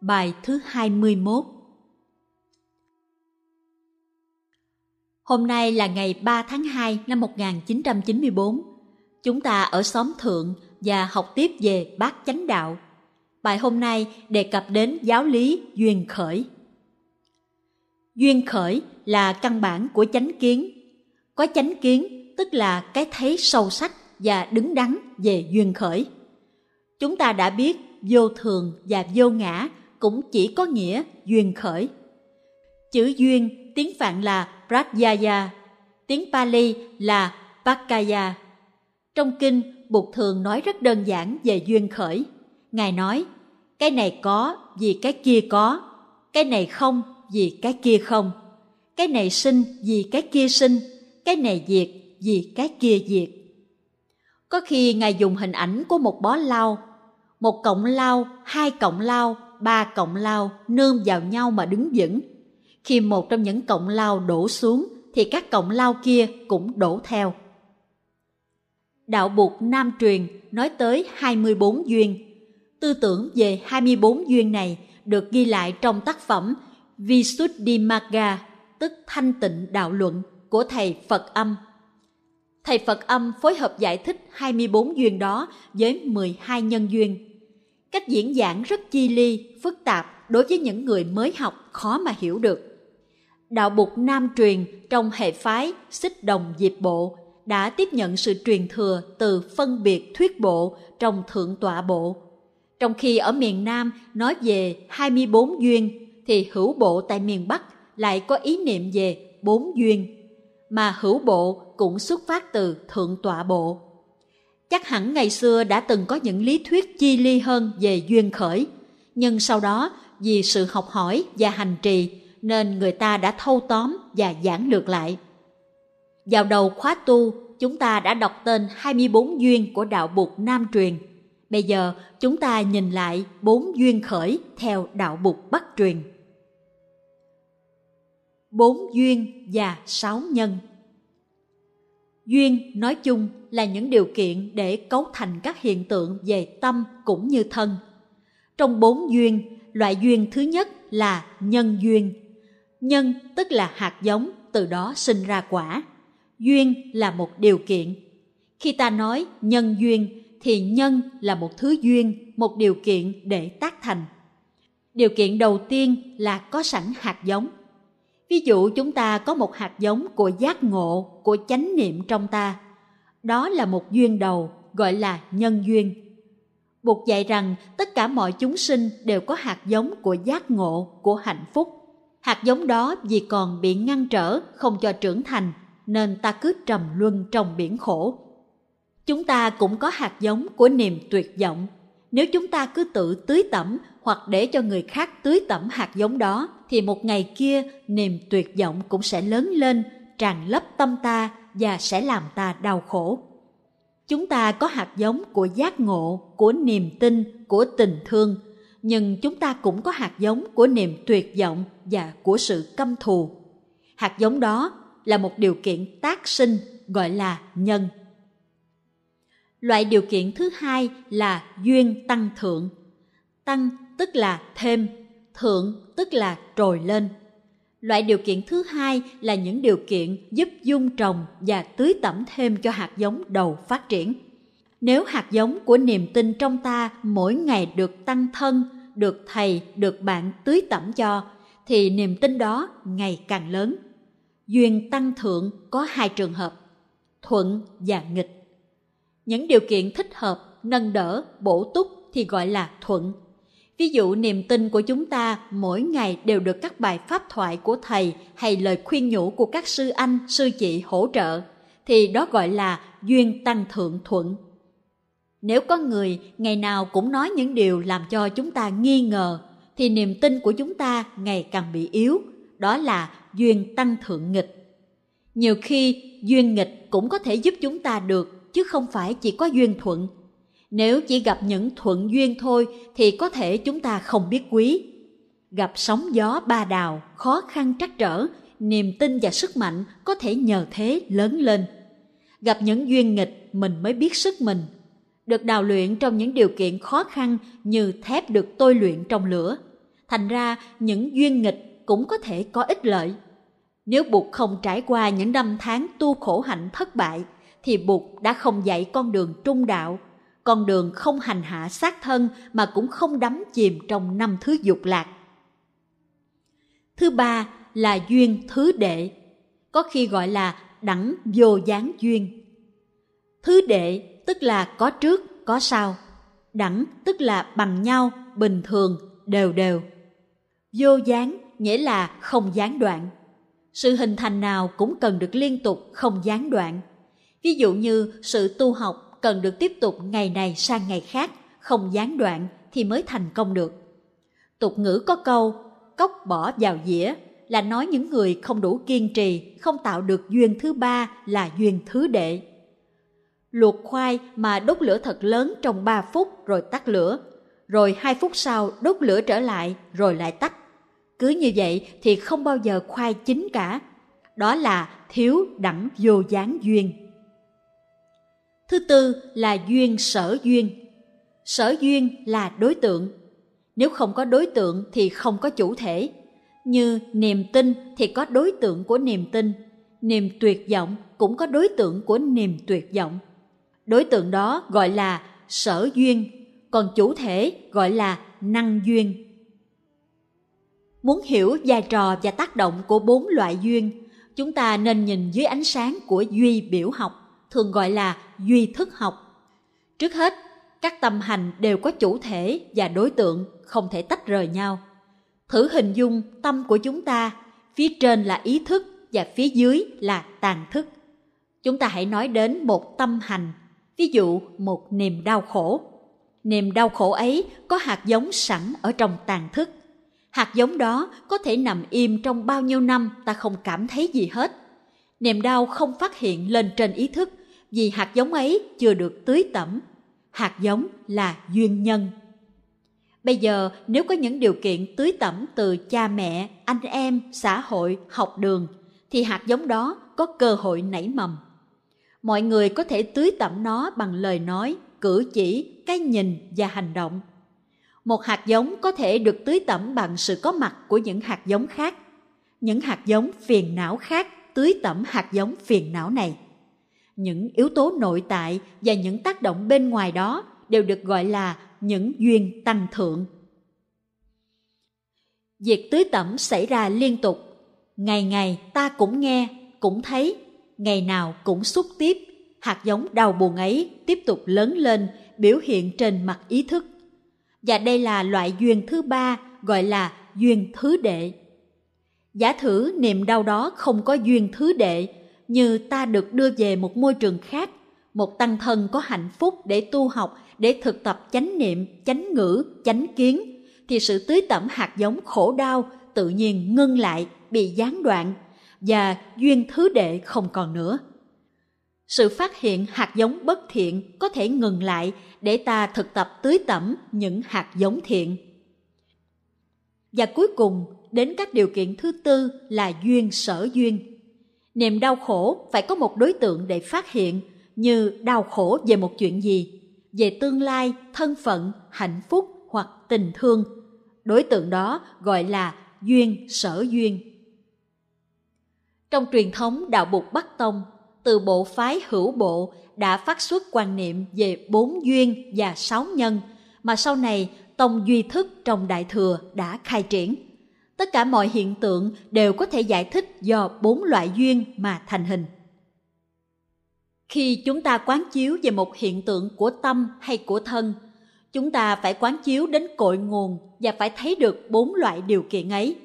Bài thứ 21 Hôm nay là ngày 3 tháng 2 năm 1994. Chúng ta ở xóm thượng và học tiếp về bát chánh đạo. Bài hôm nay đề cập đến giáo lý duyên khởi. Duyên khởi là căn bản của chánh kiến. Có chánh kiến tức là cái thấy sâu sắc và đứng đắn về duyên khởi. Chúng ta đã biết vô thường và vô ngã cũng chỉ có nghĩa duyên khởi. Chữ duyên tiếng Phạn là Pratyaya, tiếng Pali là Pakaya. Trong kinh, Bụt thường nói rất đơn giản về duyên khởi. Ngài nói, cái này có vì cái kia có, cái này không vì cái kia không, cái này sinh vì cái kia sinh, cái này diệt vì cái kia diệt. Có khi Ngài dùng hình ảnh của một bó lau, một cọng lau, hai cọng lau, ba cọng lao nương vào nhau mà đứng vững. Khi một trong những cọng lao đổ xuống thì các cọng lao kia cũng đổ theo. Đạo Bụt Nam truyền nói tới 24 duyên. Tư tưởng về 24 duyên này được ghi lại trong tác phẩm Visuddhimagga, tức thanh tịnh đạo luận của thầy Phật Âm. Thầy Phật Âm phối hợp giải thích 24 duyên đó với 12 nhân duyên. Cách diễn giảng rất chi ly, phức tạp đối với những người mới học khó mà hiểu được. Đạo bục Nam truyền trong hệ phái Xích Đồng Diệp Bộ đã tiếp nhận sự truyền thừa từ phân biệt thuyết bộ trong Thượng Tọa Bộ. Trong khi ở miền Nam nói về 24 duyên thì hữu bộ tại miền Bắc lại có ý niệm về bốn duyên, mà hữu bộ cũng xuất phát từ Thượng Tọa Bộ. Chắc hẳn ngày xưa đã từng có những lý thuyết chi ly hơn về duyên khởi, nhưng sau đó vì sự học hỏi và hành trì nên người ta đã thâu tóm và giảng lược lại. Vào đầu khóa tu, chúng ta đã đọc tên 24 duyên của đạo Bụt Nam truyền. Bây giờ chúng ta nhìn lại bốn duyên khởi theo đạo Bụt Bắc truyền. Bốn duyên và sáu nhân Duyên nói chung là những điều kiện để cấu thành các hiện tượng về tâm cũng như thân. Trong bốn duyên, loại duyên thứ nhất là nhân duyên. Nhân tức là hạt giống, từ đó sinh ra quả. Duyên là một điều kiện. Khi ta nói nhân duyên thì nhân là một thứ duyên, một điều kiện để tác thành. Điều kiện đầu tiên là có sẵn hạt giống. Ví dụ chúng ta có một hạt giống của giác ngộ, của chánh niệm trong ta. Đó là một duyên đầu, gọi là nhân duyên. Bụt dạy rằng tất cả mọi chúng sinh đều có hạt giống của giác ngộ, của hạnh phúc. Hạt giống đó vì còn bị ngăn trở, không cho trưởng thành, nên ta cứ trầm luân trong biển khổ. Chúng ta cũng có hạt giống của niềm tuyệt vọng. Nếu chúng ta cứ tự tưới tẩm hoặc để cho người khác tưới tẩm hạt giống đó thì một ngày kia niềm tuyệt vọng cũng sẽ lớn lên tràn lấp tâm ta và sẽ làm ta đau khổ. Chúng ta có hạt giống của giác ngộ của niềm tin của tình thương nhưng chúng ta cũng có hạt giống của niềm tuyệt vọng và của sự căm thù. Hạt giống đó là một điều kiện tác sinh gọi là nhân. Loại điều kiện thứ hai là duyên tăng thượng. Tăng tức là thêm, thượng tức là trồi lên. Loại điều kiện thứ hai là những điều kiện giúp dung trồng và tưới tẩm thêm cho hạt giống đầu phát triển. Nếu hạt giống của niềm tin trong ta mỗi ngày được tăng thân, được thầy, được bạn tưới tẩm cho, thì niềm tin đó ngày càng lớn. Duyên tăng thượng có hai trường hợp, thuận và nghịch. Những điều kiện thích hợp, nâng đỡ, bổ túc thì gọi là thuận, Ví dụ niềm tin của chúng ta mỗi ngày đều được các bài pháp thoại của thầy hay lời khuyên nhủ của các sư anh, sư chị hỗ trợ, thì đó gọi là duyên tăng thượng thuận. Nếu có người ngày nào cũng nói những điều làm cho chúng ta nghi ngờ, thì niềm tin của chúng ta ngày càng bị yếu, đó là duyên tăng thượng nghịch. Nhiều khi duyên nghịch cũng có thể giúp chúng ta được, chứ không phải chỉ có duyên thuận nếu chỉ gặp những thuận duyên thôi thì có thể chúng ta không biết quý. Gặp sóng gió ba đào, khó khăn trắc trở, niềm tin và sức mạnh có thể nhờ thế lớn lên. Gặp những duyên nghịch mình mới biết sức mình. Được đào luyện trong những điều kiện khó khăn như thép được tôi luyện trong lửa. thành ra những duyên nghịch cũng có thể có ích lợi. Nếu Bụt không trải qua những năm tháng tu khổ hạnh thất bại, thì Bụt đã không dạy con đường trung đạo, con đường không hành hạ xác thân mà cũng không đắm chìm trong năm thứ dục lạc. Thứ ba là duyên thứ đệ, có khi gọi là đẳng vô gián duyên. Thứ đệ tức là có trước, có sau. Đẳng tức là bằng nhau, bình thường, đều đều. Vô gián nghĩa là không gián đoạn. Sự hình thành nào cũng cần được liên tục, không gián đoạn. Ví dụ như sự tu học cần được tiếp tục ngày này sang ngày khác, không gián đoạn thì mới thành công được. Tục ngữ có câu, cốc bỏ vào dĩa là nói những người không đủ kiên trì, không tạo được duyên thứ ba là duyên thứ đệ. Luộc khoai mà đốt lửa thật lớn trong 3 phút rồi tắt lửa, rồi 2 phút sau đốt lửa trở lại rồi lại tắt. Cứ như vậy thì không bao giờ khoai chín cả. Đó là thiếu đẳng vô gián duyên. Thứ tư là duyên sở duyên. Sở duyên là đối tượng. Nếu không có đối tượng thì không có chủ thể. Như niềm tin thì có đối tượng của niềm tin, niềm tuyệt vọng cũng có đối tượng của niềm tuyệt vọng. Đối tượng đó gọi là sở duyên, còn chủ thể gọi là năng duyên. Muốn hiểu vai trò và tác động của bốn loại duyên, chúng ta nên nhìn dưới ánh sáng của duy biểu học, thường gọi là duy thức học. Trước hết, các tâm hành đều có chủ thể và đối tượng, không thể tách rời nhau. Thử hình dung tâm của chúng ta, phía trên là ý thức và phía dưới là tàn thức. Chúng ta hãy nói đến một tâm hành, ví dụ một niềm đau khổ. Niềm đau khổ ấy có hạt giống sẵn ở trong tàn thức. Hạt giống đó có thể nằm im trong bao nhiêu năm ta không cảm thấy gì hết. Niềm đau không phát hiện lên trên ý thức vì hạt giống ấy chưa được tưới tẩm. Hạt giống là duyên nhân. Bây giờ nếu có những điều kiện tưới tẩm từ cha mẹ, anh em, xã hội, học đường, thì hạt giống đó có cơ hội nảy mầm. Mọi người có thể tưới tẩm nó bằng lời nói, cử chỉ, cái nhìn và hành động. Một hạt giống có thể được tưới tẩm bằng sự có mặt của những hạt giống khác. Những hạt giống phiền não khác tưới tẩm hạt giống phiền não này. Những yếu tố nội tại và những tác động bên ngoài đó đều được gọi là những duyên tăng thượng. Việc tưới tẩm xảy ra liên tục, ngày ngày ta cũng nghe, cũng thấy, ngày nào cũng xúc tiếp, hạt giống đau buồn ấy tiếp tục lớn lên, biểu hiện trên mặt ý thức. Và đây là loại duyên thứ ba gọi là duyên thứ đệ. Giả thử niềm đau đó không có duyên thứ đệ, như ta được đưa về một môi trường khác, một tăng thân có hạnh phúc để tu học để thực tập chánh niệm, chánh ngữ, chánh kiến, thì sự tưới tẩm hạt giống khổ đau tự nhiên ngưng lại, bị gián đoạn và duyên thứ đệ không còn nữa. Sự phát hiện hạt giống bất thiện có thể ngừng lại để ta thực tập tưới tẩm những hạt giống thiện. Và cuối cùng, đến các điều kiện thứ tư là duyên sở duyên. Niềm đau khổ phải có một đối tượng để phát hiện như đau khổ về một chuyện gì về tương lai, thân phận, hạnh phúc hoặc tình thương. Đối tượng đó gọi là duyên sở duyên. Trong truyền thống đạo bục Bắc Tông, từ bộ phái hữu bộ đã phát xuất quan niệm về bốn duyên và sáu nhân mà sau này Tông Duy Thức trong Đại Thừa đã khai triển. Tất cả mọi hiện tượng đều có thể giải thích do bốn loại duyên mà thành hình. Khi chúng ta quán chiếu về một hiện tượng của tâm hay của thân, chúng ta phải quán chiếu đến cội nguồn và phải thấy được bốn loại điều kiện ấy.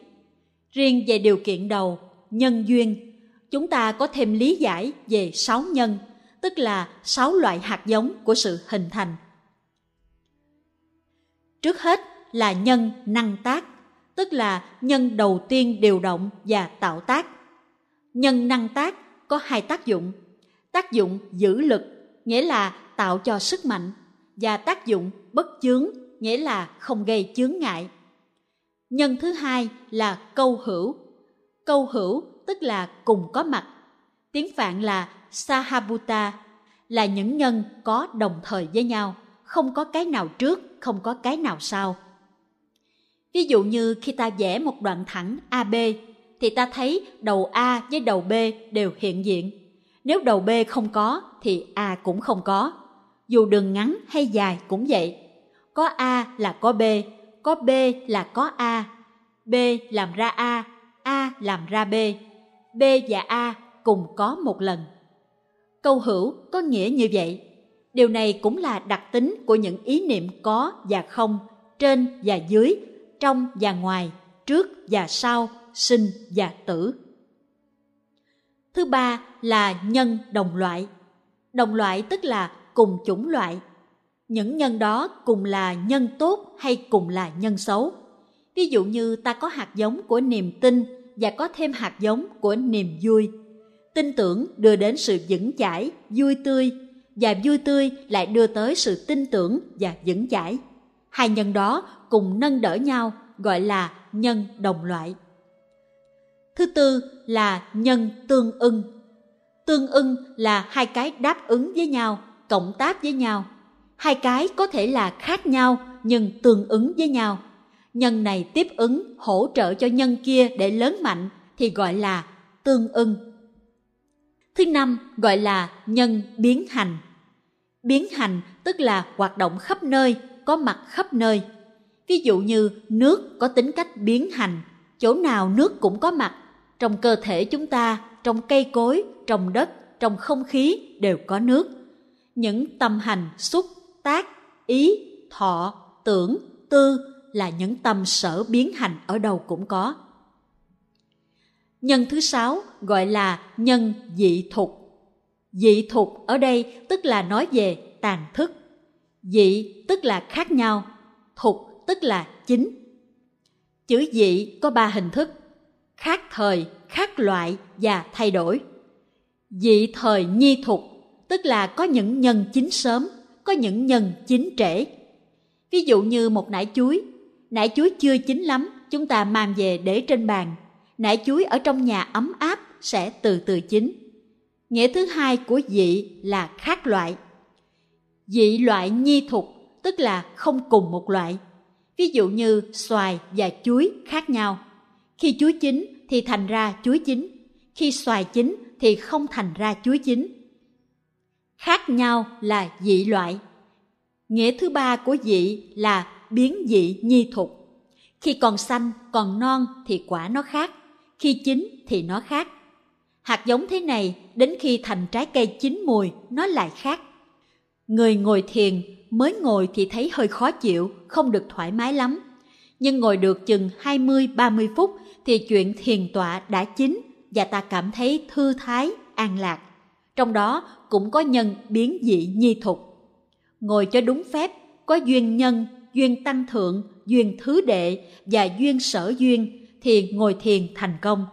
Riêng về điều kiện đầu, nhân duyên, chúng ta có thêm lý giải về sáu nhân, tức là sáu loại hạt giống của sự hình thành. Trước hết là nhân năng tác, tức là nhân đầu tiên điều động và tạo tác. Nhân năng tác có hai tác dụng. Tác dụng giữ lực, nghĩa là tạo cho sức mạnh, và tác dụng bất chướng, nghĩa là không gây chướng ngại. Nhân thứ hai là câu hữu. Câu hữu tức là cùng có mặt. Tiếng phạn là sahabuta, là những nhân có đồng thời với nhau, không có cái nào trước, không có cái nào sau. Ví dụ như khi ta vẽ một đoạn thẳng AB thì ta thấy đầu A với đầu B đều hiện diện. Nếu đầu B không có thì A cũng không có. Dù đường ngắn hay dài cũng vậy. Có A là có B, có B là có A, B làm ra A, A làm ra B. B và A cùng có một lần. Câu hữu có nghĩa như vậy. Điều này cũng là đặc tính của những ý niệm có và không, trên và dưới, trong và ngoài, trước và sau, sinh và tử. Thứ ba là nhân đồng loại. Đồng loại tức là cùng chủng loại. Những nhân đó cùng là nhân tốt hay cùng là nhân xấu. Ví dụ như ta có hạt giống của niềm tin và có thêm hạt giống của niềm vui. Tin tưởng đưa đến sự vững chãi, vui tươi và vui tươi lại đưa tới sự tin tưởng và vững chãi. Hai nhân đó cùng nâng đỡ nhau gọi là nhân đồng loại. Thứ tư là nhân tương ưng. Tương ưng là hai cái đáp ứng với nhau, cộng tác với nhau. Hai cái có thể là khác nhau nhưng tương ứng với nhau. Nhân này tiếp ứng hỗ trợ cho nhân kia để lớn mạnh thì gọi là tương ưng. Thứ năm gọi là nhân biến hành. Biến hành tức là hoạt động khắp nơi, có mặt khắp nơi. Ví dụ như nước có tính cách biến hành, chỗ nào nước cũng có mặt, trong cơ thể chúng ta, trong cây cối, trong đất, trong không khí đều có nước. Những tâm hành, xúc, tác, ý, thọ, tưởng, tư là những tâm sở biến hành ở đâu cũng có. Nhân thứ sáu gọi là nhân dị thục. Dị thục ở đây tức là nói về tàn thức. Dị tức là khác nhau, thục tức là chính. Chữ dị có ba hình thức, khác thời, khác loại và thay đổi. Dị thời nhi thục tức là có những nhân chín sớm, có những nhân chín trễ. Ví dụ như một nải chuối, nải chuối chưa chín lắm, chúng ta mang về để trên bàn. Nải chuối ở trong nhà ấm áp sẽ từ từ chín. Nghĩa thứ hai của dị là khác loại. Dị loại nhi thục tức là không cùng một loại. Ví dụ như xoài và chuối khác nhau. Khi chuối chín thì thành ra chuối chín, khi xoài chín thì không thành ra chuối chín. Khác nhau là dị loại. Nghĩa thứ ba của dị là biến dị nhi thục. Khi còn xanh, còn non thì quả nó khác, khi chín thì nó khác. Hạt giống thế này đến khi thành trái cây chín mùi nó lại khác. Người ngồi thiền mới ngồi thì thấy hơi khó chịu, không được thoải mái lắm. Nhưng ngồi được chừng 20-30 phút thì chuyện thiền tọa đã chín và ta cảm thấy thư thái, an lạc. Trong đó cũng có nhân biến dị nhi thục. Ngồi cho đúng phép, có duyên nhân, duyên tăng thượng, duyên thứ đệ và duyên sở duyên thì ngồi thiền thành công.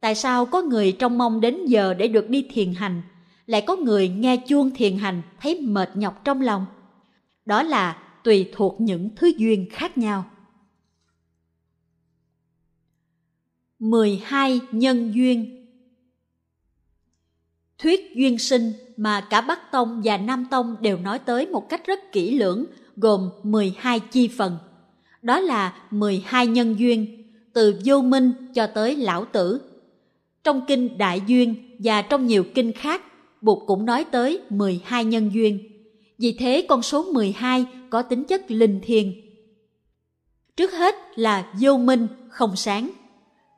Tại sao có người trong mong đến giờ để được đi thiền hành, lại có người nghe chuông thiền hành thấy mệt nhọc trong lòng? Đó là tùy thuộc những thứ duyên khác nhau. 12 nhân duyên Thuyết duyên sinh mà cả Bắc Tông và Nam Tông đều nói tới một cách rất kỹ lưỡng gồm 12 chi phần. Đó là 12 nhân duyên, từ vô minh cho tới lão tử. Trong kinh Đại Duyên và trong nhiều kinh khác, Bụt cũng nói tới 12 nhân duyên. Vì thế con số 12 có tính chất linh thiêng. Trước hết là vô minh, không sáng.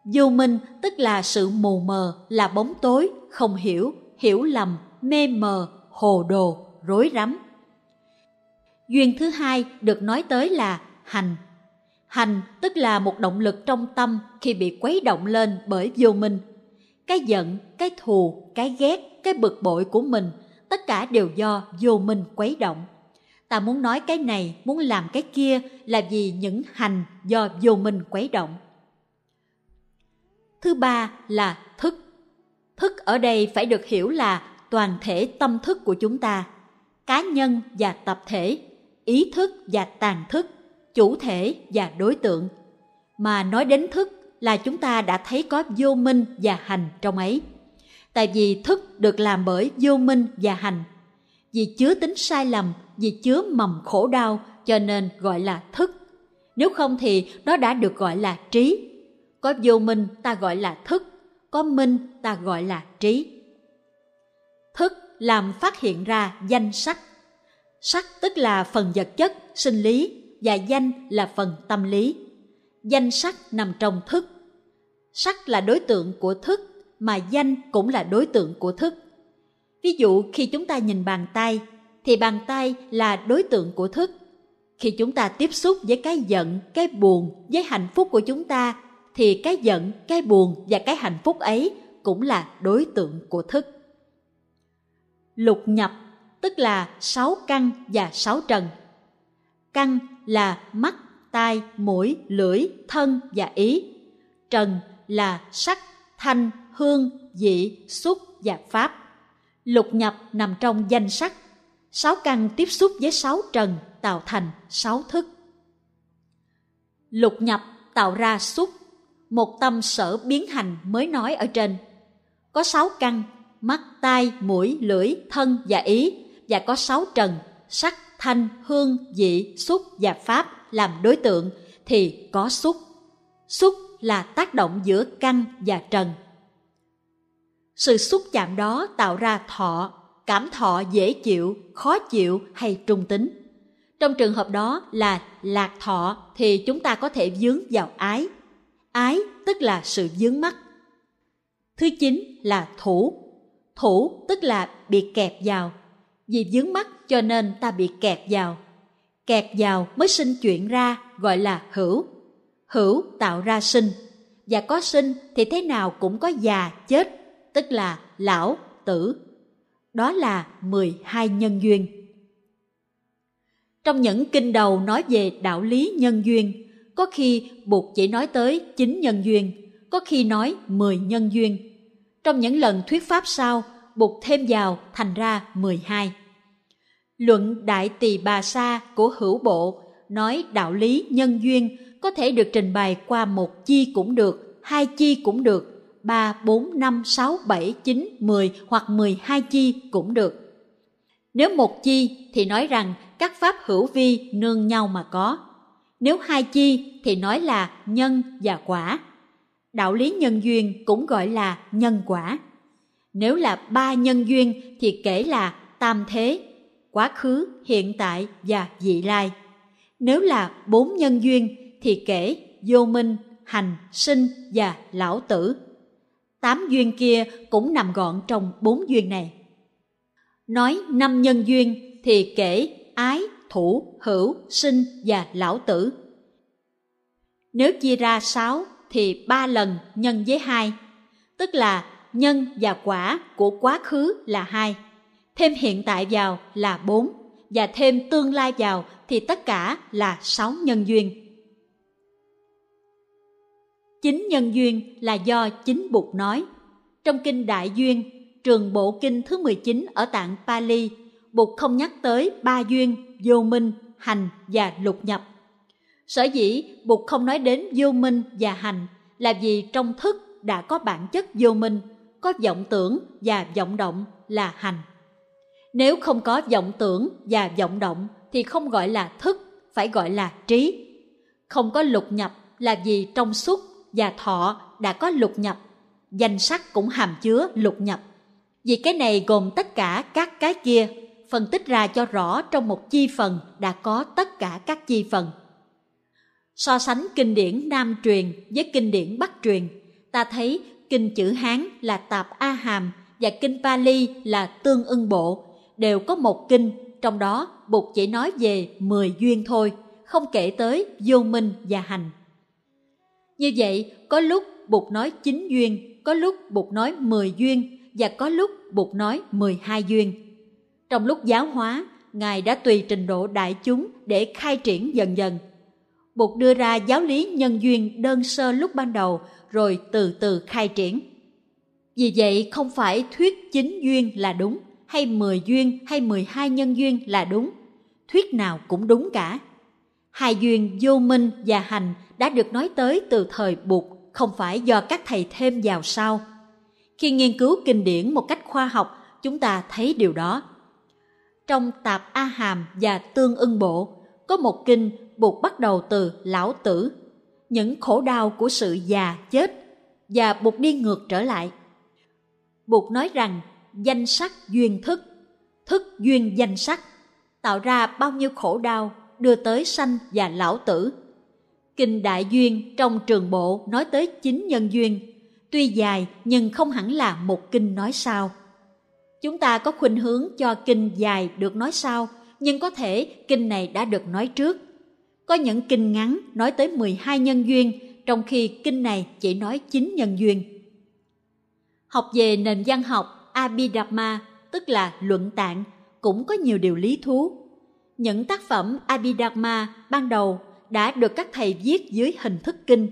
Vô minh tức là sự mù mờ, là bóng tối, không hiểu, hiểu lầm, mê mờ, hồ đồ, rối rắm. Duyên thứ hai được nói tới là hành. Hành tức là một động lực trong tâm khi bị quấy động lên bởi vô minh. Cái giận, cái thù, cái ghét, cái bực bội của mình, tất cả đều do vô minh quấy động. Ta muốn nói cái này, muốn làm cái kia là vì những hành do vô minh quấy động. Thứ ba là thức. Thức ở đây phải được hiểu là toàn thể tâm thức của chúng ta, cá nhân và tập thể, ý thức và tàn thức, chủ thể và đối tượng. Mà nói đến thức là chúng ta đã thấy có vô minh và hành trong ấy. Tại vì thức được làm bởi vô minh và hành. Vì chứa tính sai lầm, vì chứa mầm khổ đau cho nên gọi là thức nếu không thì nó đã được gọi là trí. Có vô minh ta gọi là thức, có minh ta gọi là trí. Thức làm phát hiện ra danh sắc. Sắc tức là phần vật chất, sinh lý và danh là phần tâm lý. Danh sắc nằm trong thức. Sắc là đối tượng của thức mà danh cũng là đối tượng của thức. Ví dụ khi chúng ta nhìn bàn tay thì bàn tay là đối tượng của thức. Khi chúng ta tiếp xúc với cái giận, cái buồn, với hạnh phúc của chúng ta thì cái giận, cái buồn và cái hạnh phúc ấy cũng là đối tượng của thức. Lục nhập tức là sáu căn và sáu trần. Căn là mắt, tai, mũi, lưỡi, thân và ý. Trần là sắc, thanh, hương, vị, xúc và pháp. Lục nhập nằm trong danh sắc. Sáu căn tiếp xúc với sáu trần tạo thành sáu thức. Lục nhập tạo ra xúc, một tâm sở biến hành mới nói ở trên. Có sáu căn, mắt, tai, mũi, lưỡi, thân và ý, và có sáu trần, sắc, thanh, hương, vị, xúc và pháp làm đối tượng, thì có xúc. Xúc là tác động giữa căn và trần. Sự xúc chạm đó tạo ra thọ, cảm thọ dễ chịu, khó chịu hay trung tính. Trong trường hợp đó là lạc thọ thì chúng ta có thể dướng vào ái. Ái tức là sự dướng mắt. Thứ chín là thủ. Thủ tức là bị kẹp vào. Vì dướng mắt cho nên ta bị kẹp vào. Kẹp vào mới sinh chuyện ra gọi là hữu. Hữu tạo ra sinh. Và có sinh thì thế nào cũng có già chết, tức là lão, tử. Đó là 12 nhân duyên. Trong những kinh đầu nói về đạo lý nhân duyên, có khi Bụt chỉ nói tới 9 nhân duyên, có khi nói 10 nhân duyên. Trong những lần thuyết pháp sau, Bụt thêm vào thành ra 12. Luận Đại Tỳ Bà Sa của Hữu Bộ nói đạo lý nhân duyên có thể được trình bày qua một chi cũng được, hai chi cũng được, ba, bốn, năm, sáu, bảy, chín, mười hoặc mười hai chi cũng được. Nếu một chi thì nói rằng các pháp hữu vi nương nhau mà có. Nếu hai chi thì nói là nhân và quả. Đạo lý nhân duyên cũng gọi là nhân quả. Nếu là ba nhân duyên thì kể là tam thế, quá khứ, hiện tại và vị lai. Nếu là bốn nhân duyên thì kể vô minh, hành, sinh và lão tử. Tám duyên kia cũng nằm gọn trong bốn duyên này. Nói năm nhân duyên thì kể ái, thủ, hữu, sinh và lão tử. Nếu chia ra sáu thì ba lần nhân với hai, tức là nhân và quả của quá khứ là hai, thêm hiện tại vào là bốn và thêm tương lai vào thì tất cả là sáu nhân duyên. Chính nhân duyên là do chính Bụt nói. Trong kinh Đại Duyên, trường bộ kinh thứ 19 ở tạng Pali Bụt không nhắc tới ba duyên, vô minh, hành và lục nhập. Sở dĩ Bụt không nói đến vô minh và hành là vì trong thức đã có bản chất vô minh, có vọng tưởng và vọng động là hành. Nếu không có vọng tưởng và vọng động thì không gọi là thức, phải gọi là trí. Không có lục nhập là vì trong xúc và thọ đã có lục nhập, danh sắc cũng hàm chứa lục nhập. Vì cái này gồm tất cả các cái kia phân tích ra cho rõ trong một chi phần đã có tất cả các chi phần. So sánh kinh điển Nam truyền với kinh điển Bắc truyền, ta thấy kinh chữ Hán là Tạp A Hàm và kinh Pali là Tương ưng bộ, đều có một kinh, trong đó Bụt chỉ nói về 10 duyên thôi, không kể tới vô minh và hành. Như vậy, có lúc Bụt nói 9 duyên, có lúc Bụt nói 10 duyên và có lúc Bụt nói 12 duyên. Trong lúc giáo hóa, Ngài đã tùy trình độ đại chúng để khai triển dần dần. Bụt đưa ra giáo lý nhân duyên đơn sơ lúc ban đầu rồi từ từ khai triển. Vì vậy không phải thuyết chính duyên là đúng, hay mười duyên hay mười hai nhân duyên là đúng. Thuyết nào cũng đúng cả. Hai duyên vô minh và hành đã được nói tới từ thời Bụt, không phải do các thầy thêm vào sau. Khi nghiên cứu kinh điển một cách khoa học, chúng ta thấy điều đó. Trong Tạp A Hàm và Tương ưng Bộ có một kinh Bụt bắt đầu từ lão tử, những khổ đau của sự già chết và Bụt đi ngược trở lại. Bụt nói rằng danh sắc duyên thức, thức duyên danh sắc, tạo ra bao nhiêu khổ đau đưa tới sanh và lão tử. Kinh Đại Duyên trong trường bộ nói tới chín nhân duyên, tuy dài nhưng không hẳn là một kinh nói sao. Chúng ta có khuynh hướng cho kinh dài được nói sau, nhưng có thể kinh này đã được nói trước. Có những kinh ngắn nói tới 12 nhân duyên, trong khi kinh này chỉ nói 9 nhân duyên. Học về nền văn học Abhidharma tức là luận tạng, cũng có nhiều điều lý thú. Những tác phẩm Abhidharma ban đầu đã được các thầy viết dưới hình thức kinh.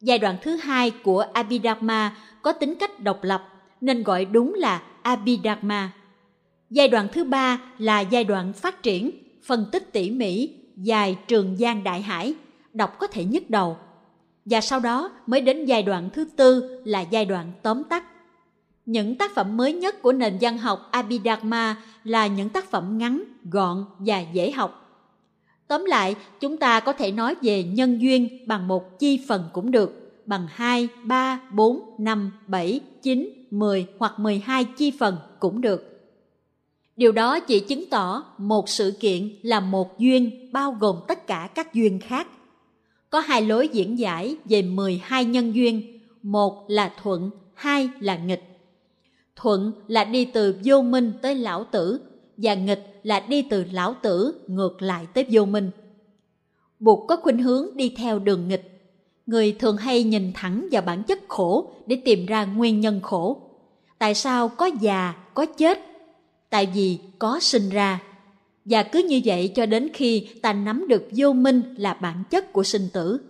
Giai đoạn thứ hai của Abhidharma có tính cách độc lập nên gọi đúng là Abhidharma. Giai đoạn thứ ba là giai đoạn phát triển, phân tích tỉ mỉ, dài trường giang đại hải, đọc có thể nhức đầu. Và sau đó mới đến giai đoạn thứ tư là giai đoạn tóm tắt. Những tác phẩm mới nhất của nền văn học Abhidharma là những tác phẩm ngắn, gọn và dễ học. Tóm lại, chúng ta có thể nói về nhân duyên bằng một chi phần cũng được, bằng 2, 3, 4, 5, 7, 9, 10 hoặc 12 chi phần cũng được. Điều đó chỉ chứng tỏ một sự kiện là một duyên bao gồm tất cả các duyên khác. Có hai lối diễn giải về 12 nhân duyên, một là thuận, hai là nghịch. Thuận là đi từ vô minh tới lão tử, và nghịch là đi từ lão tử ngược lại tới vô minh. Buộc có khuynh hướng đi theo đường nghịch. Người thường hay nhìn thẳng vào bản chất khổ để tìm ra nguyên nhân khổ. Tại sao có già có chết? Tại vì có sinh ra. Và cứ như vậy cho đến khi ta nắm được vô minh là bản chất của sinh tử.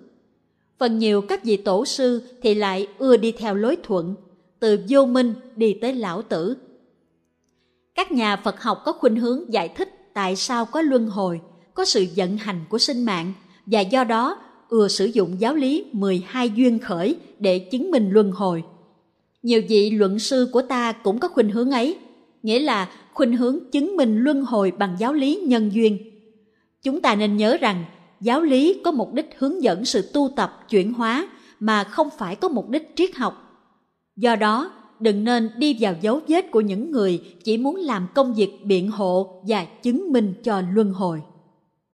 Phần nhiều các vị tổ sư thì lại ưa đi theo lối thuận từ vô minh đi tới lão tử các nhà phật học có khuynh hướng giải thích tại sao có luân hồi có sự vận hành của sinh mạng và do đó ưa sử dụng giáo lý 12 duyên khởi để chứng minh luân hồi. Nhiều vị luận sư của ta cũng có khuynh hướng ấy, nghĩa là khuynh hướng chứng minh luân hồi bằng giáo lý nhân duyên. Chúng ta nên nhớ rằng giáo lý có mục đích hướng dẫn sự tu tập chuyển hóa mà không phải có mục đích triết học. Do đó, đừng nên đi vào dấu vết của những người chỉ muốn làm công việc biện hộ và chứng minh cho luân hồi.